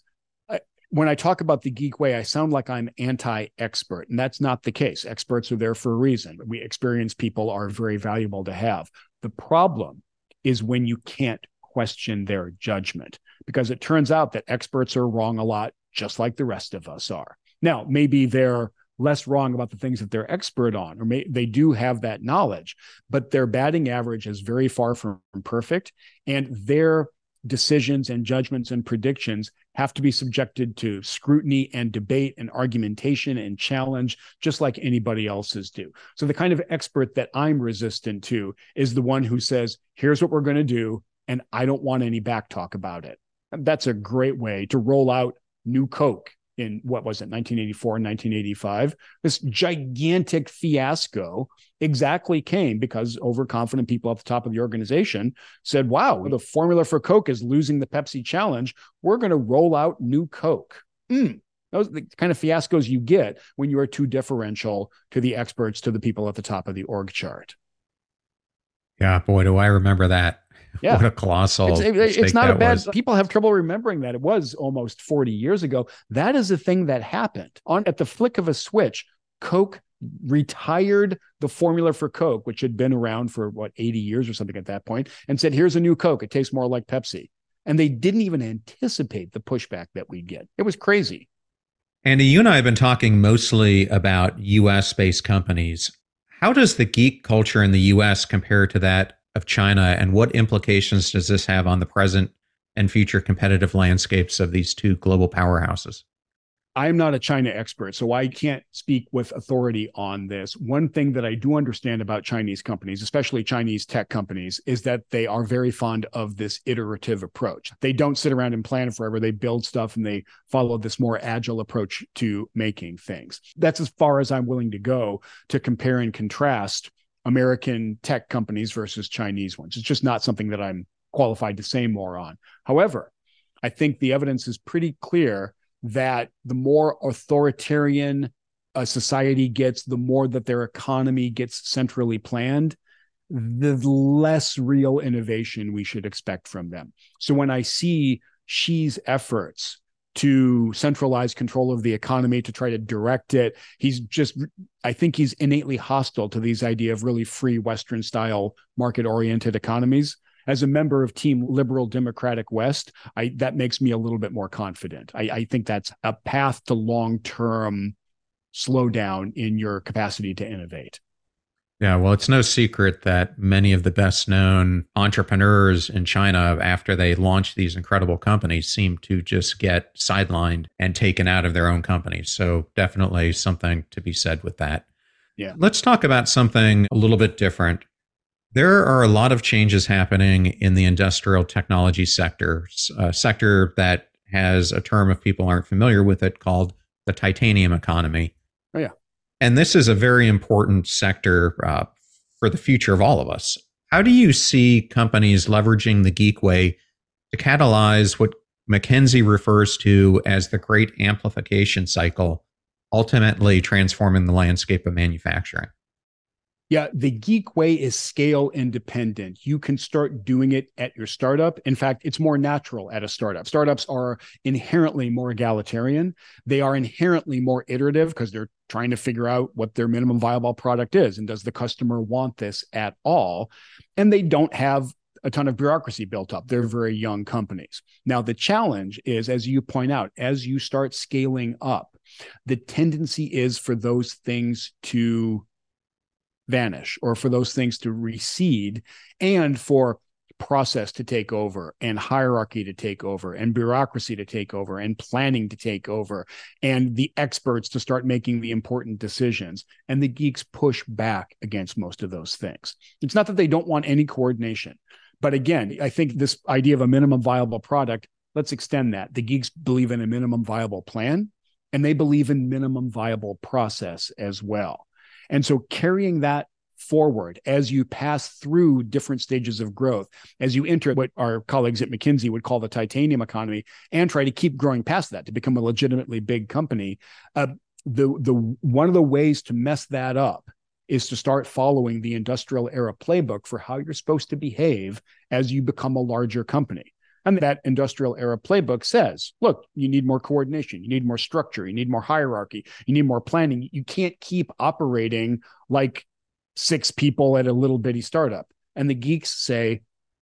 S2: uh, when I talk about the geek way, I sound like I'm anti expert, and that's not the case. Experts are there for a reason. We experienced people are very valuable to have. The problem is when you can't question their judgment because it turns out that experts are wrong a lot, just like the rest of us are. Now, maybe they're less wrong about the things that they're expert on, or may, they do have that knowledge, but their batting average is very far from perfect. And their decisions and judgments and predictions have to be subjected to scrutiny and debate and argumentation and challenge, just like anybody else's do. So, the kind of expert that I'm resistant to is the one who says, here's what we're going to do and I don't want any backtalk about it. That's a great way to roll out new Coke in what was it, 1984 and 1985. This gigantic fiasco exactly came because overconfident people at the top of the organization said, wow, the formula for Coke is losing the Pepsi challenge. We're going to roll out new Coke. Mm. Those are the kind of fiascos you get when you are too differential to the experts, to the people at the top of the org chart.
S1: Yeah, boy, do I remember that.
S2: Yeah.
S1: What a colossal.
S2: It's, it's not a bad. Was. People have trouble remembering that it was almost 40 years ago. That is a thing that happened on at the flick of a switch. Coke retired the formula for Coke, which had been around for what 80 years or something at that point, and said, "Here's a new Coke. It tastes more like Pepsi." And they didn't even anticipate the pushback that we'd get. It was crazy.
S1: Andy, you and I have been talking mostly about US based companies. How does the geek culture in the US compare to that of China, and what implications does this have on the present and future competitive landscapes of these two global powerhouses?
S2: I'm not a China expert, so I can't speak with authority on this. One thing that I do understand about Chinese companies, especially Chinese tech companies, is that they are very fond of this iterative approach. They don't sit around and plan forever. They build stuff and they follow this more agile approach to making things. That's as far as I'm willing to go to compare and contrast American tech companies versus Chinese ones. It's just not something that I'm qualified to say more on. However, I think the evidence is pretty clear that the more authoritarian a society gets, the more that their economy gets centrally planned, the less real innovation we should expect from them. So when I see Xi's efforts to centralize control of the economy to try to direct it. He's just, I think he's innately hostile to these idea of really free Western style market oriented economies. As a member of Team Liberal Democratic West, I, that makes me a little bit more confident. I, I think that's a path to long term slowdown in your capacity to innovate.
S1: Yeah, well, it's no secret that many of the best known entrepreneurs in China, after they launch these incredible companies, seem to just get sidelined and taken out of their own companies. So, definitely something to be said with that.
S2: Yeah.
S1: Let's talk about something a little bit different. There are a lot of changes happening in the industrial technology sector, a sector that has a term, if people aren't familiar with it, called the titanium economy. And this is a very important sector uh, for the future of all of us. How do you see companies leveraging the geek way to catalyze what McKinsey refers to as the great amplification cycle, ultimately transforming the landscape of manufacturing?
S2: Yeah, the geek way is scale independent. You can start doing it at your startup. In fact, it's more natural at a startup. Startups are inherently more egalitarian. They are inherently more iterative because they're trying to figure out what their minimum viable product is and does the customer want this at all? And they don't have a ton of bureaucracy built up. They're very young companies. Now, the challenge is, as you point out, as you start scaling up, the tendency is for those things to vanish or for those things to recede and for process to take over and hierarchy to take over and bureaucracy to take over and planning to take over and the experts to start making the important decisions. And the geeks push back against most of those things. It's not that they don't want any coordination but again i think this idea of a minimum viable product let's extend that. The geeks believe in a minimum viable plan and they believe in minimum viable process as well and so carrying that forward as you pass through different stages of growth, as you enter what our colleagues at McKinsey would call the titanium economy, and try to keep growing past that to become a legitimately big company. Uh, the the one of the ways to mess that up is to start following the industrial era playbook for how you're supposed to behave as you become a larger company. And that industrial era playbook says, look, you need more coordination, you need more structure, you need more hierarchy, you need more planning. You can't keep operating like six people at a little bitty startup. And the geeks say,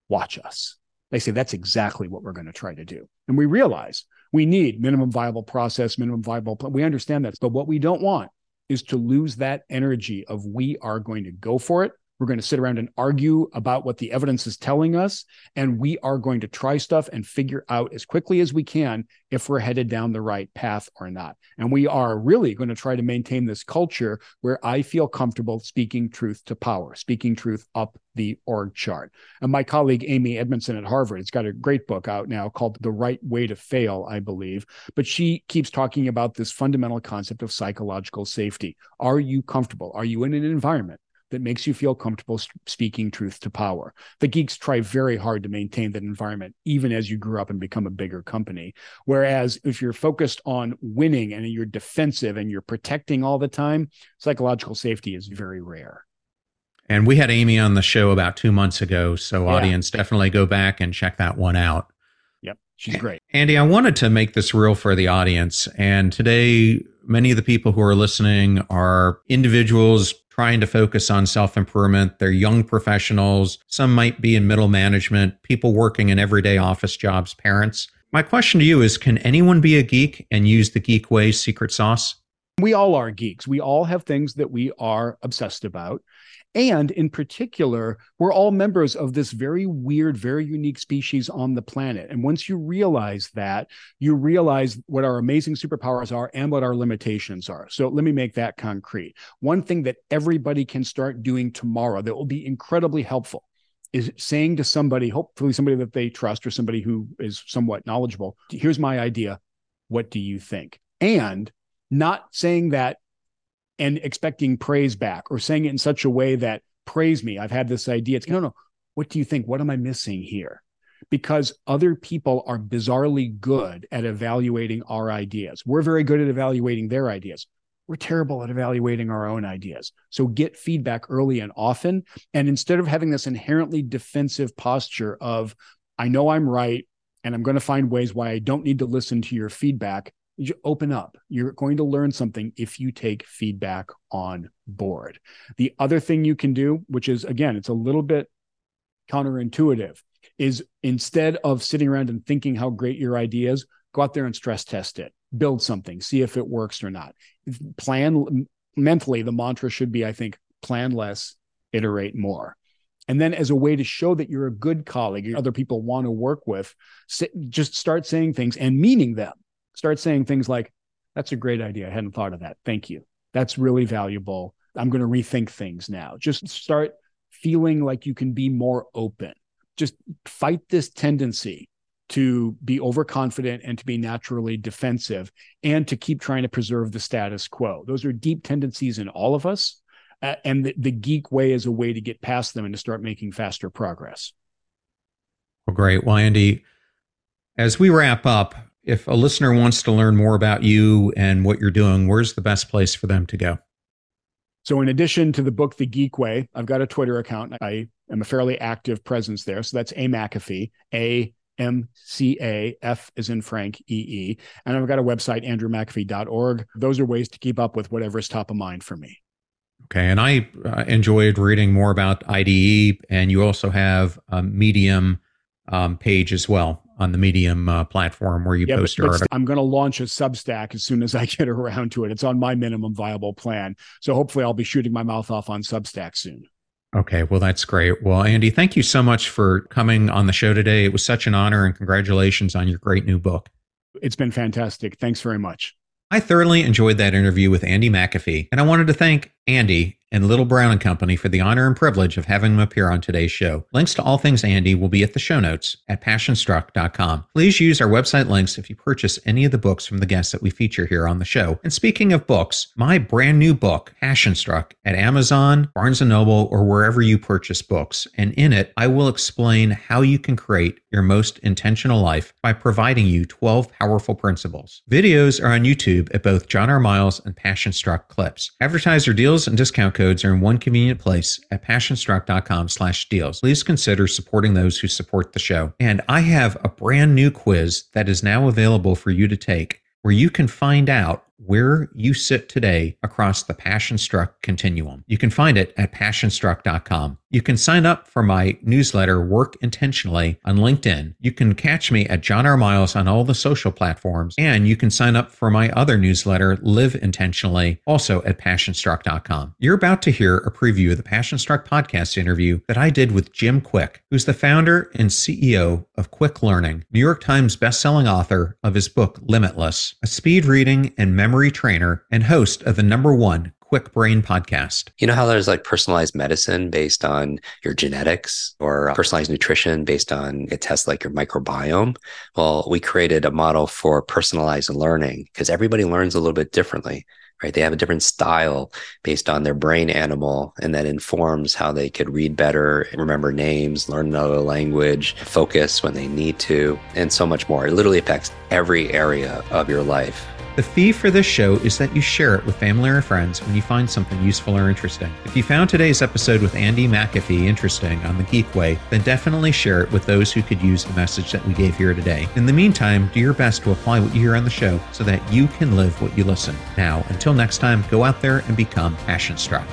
S2: watch us. They say that's exactly what we're going to try to do. And we realize we need minimum viable process, minimum viable plan. We understand that. But what we don't want is to lose that energy of we are going to go for it. We're going to sit around and argue about what the evidence is telling us. And we are going to try stuff and figure out as quickly as we can if we're headed down the right path or not. And we are really going to try to maintain this culture where I feel comfortable speaking truth to power, speaking truth up the org chart. And my colleague Amy Edmondson at Harvard has got a great book out now called The Right Way to Fail, I believe. But she keeps talking about this fundamental concept of psychological safety. Are you comfortable? Are you in an environment that makes you feel comfortable speaking truth to power. The geeks try very hard to maintain that environment, even as you grew up and become a bigger company. Whereas if you're focused on winning and you're defensive and you're protecting all the time, psychological safety is very rare.
S1: And we had Amy on the show about two months ago. So, yeah. audience, definitely go back and check that one out.
S2: Yep, she's great.
S1: Andy, I wanted to make this real for the audience. And today, many of the people who are listening are individuals trying to focus on self improvement. They're young professionals. Some might be in middle management, people working in everyday office jobs, parents. My question to you is Can anyone be a geek and use the Geek Way secret sauce?
S2: We all are geeks. We all have things that we are obsessed about. And in particular, we're all members of this very weird, very unique species on the planet. And once you realize that, you realize what our amazing superpowers are and what our limitations are. So let me make that concrete. One thing that everybody can start doing tomorrow that will be incredibly helpful is saying to somebody, hopefully somebody that they trust or somebody who is somewhat knowledgeable, here's my idea. What do you think? And not saying that and expecting praise back or saying it in such a way that praise me. I've had this idea. It's no, no. What do you think? What am I missing here? Because other people are bizarrely good at evaluating our ideas. We're very good at evaluating their ideas. We're terrible at evaluating our own ideas. So get feedback early and often. And instead of having this inherently defensive posture of, I know I'm right, and I'm going to find ways why I don't need to listen to your feedback. You open up. You're going to learn something if you take feedback on board. The other thing you can do, which is again, it's a little bit counterintuitive, is instead of sitting around and thinking how great your idea is, go out there and stress test it, build something, see if it works or not. Plan mentally, the mantra should be, I think, plan less, iterate more. And then, as a way to show that you're a good colleague, other people want to work with, just start saying things and meaning them. Start saying things like, That's a great idea. I hadn't thought of that. Thank you. That's really valuable. I'm going to rethink things now. Just start feeling like you can be more open. Just fight this tendency to be overconfident and to be naturally defensive and to keep trying to preserve the status quo. Those are deep tendencies in all of us. Uh, and the, the geek way is a way to get past them and to start making faster progress.
S1: Well, great. Well, Andy, as we wrap up, if a listener wants to learn more about you and what you're doing, where's the best place for them to go?
S2: So, in addition to the book, The Geek Way, I've got a Twitter account. I am a fairly active presence there. So that's A McAfee, A M C A F is in Frank E E. And I've got a website, andrewmcafee.org. Those are ways to keep up with whatever is top of mind for me.
S1: Okay. And I uh, enjoyed reading more about IDE, and you also have a Medium um, page as well on the Medium uh, platform where you yeah, post your article.
S2: I'm going to launch a Substack as soon as I get around to it. It's on my minimum viable plan. So hopefully I'll be shooting my mouth off on Substack soon.
S1: Okay, well, that's great. Well, Andy, thank you so much for coming on the show today. It was such an honor, and congratulations on your great new book.
S2: It's been fantastic. Thanks very much.
S1: I thoroughly enjoyed that interview with Andy McAfee, and I wanted to thank Andy and Little Brown and Company for the honor and privilege of having them appear on today's show. Links to all things Andy will be at the show notes at passionstruck.com. Please use our website links if you purchase any of the books from the guests that we feature here on the show. And speaking of books, my brand new book, Passion Struck, at Amazon, Barnes & Noble, or wherever you purchase books. And in it, I will explain how you can create your most intentional life by providing you 12 powerful principles. Videos are on YouTube at both John R. Miles and Passion Struck Clips. Advertiser deals and discount codes are in one convenient place at passionstruck.com slash deals. Please consider supporting those who support the show. And I have a brand new quiz that is now available for you to take where you can find out where you sit today across the Passion Struck continuum. You can find it at passionstruck.com. You can sign up for my newsletter, Work Intentionally, on LinkedIn. You can catch me at John R. Miles on all the social platforms. And you can sign up for my other newsletter, Live Intentionally, also at passionstruck.com. You're about to hear a preview of the PassionStruck podcast interview that I did with Jim Kwik, who's the founder and CEO of Kwik Learning, New York Times bestselling author of his book, Limitless, a speed reading and memory trainer and host of the number one Kwik Brain podcast.
S5: You know how there's like personalized medicine based on your genetics or uh, personalized nutrition based on a test like your microbiome? Well, we created a model for personalized learning because everybody learns a little bit differently, right? They have a different style based on their brain animal, and that informs how they could read better, remember names, learn another language, focus when they need to, and so much more. It literally affects every area of your life.
S1: The fee for this show is that you share it with family or friends when you find something useful or interesting. If you found today's episode with Andy McAfee interesting on the Geek Way, then definitely share it with those who could use the message that we gave here today. In the meantime, do your best to apply what you hear on the show so that you can live what you listen. Now, until next time, go out there and become passion struck.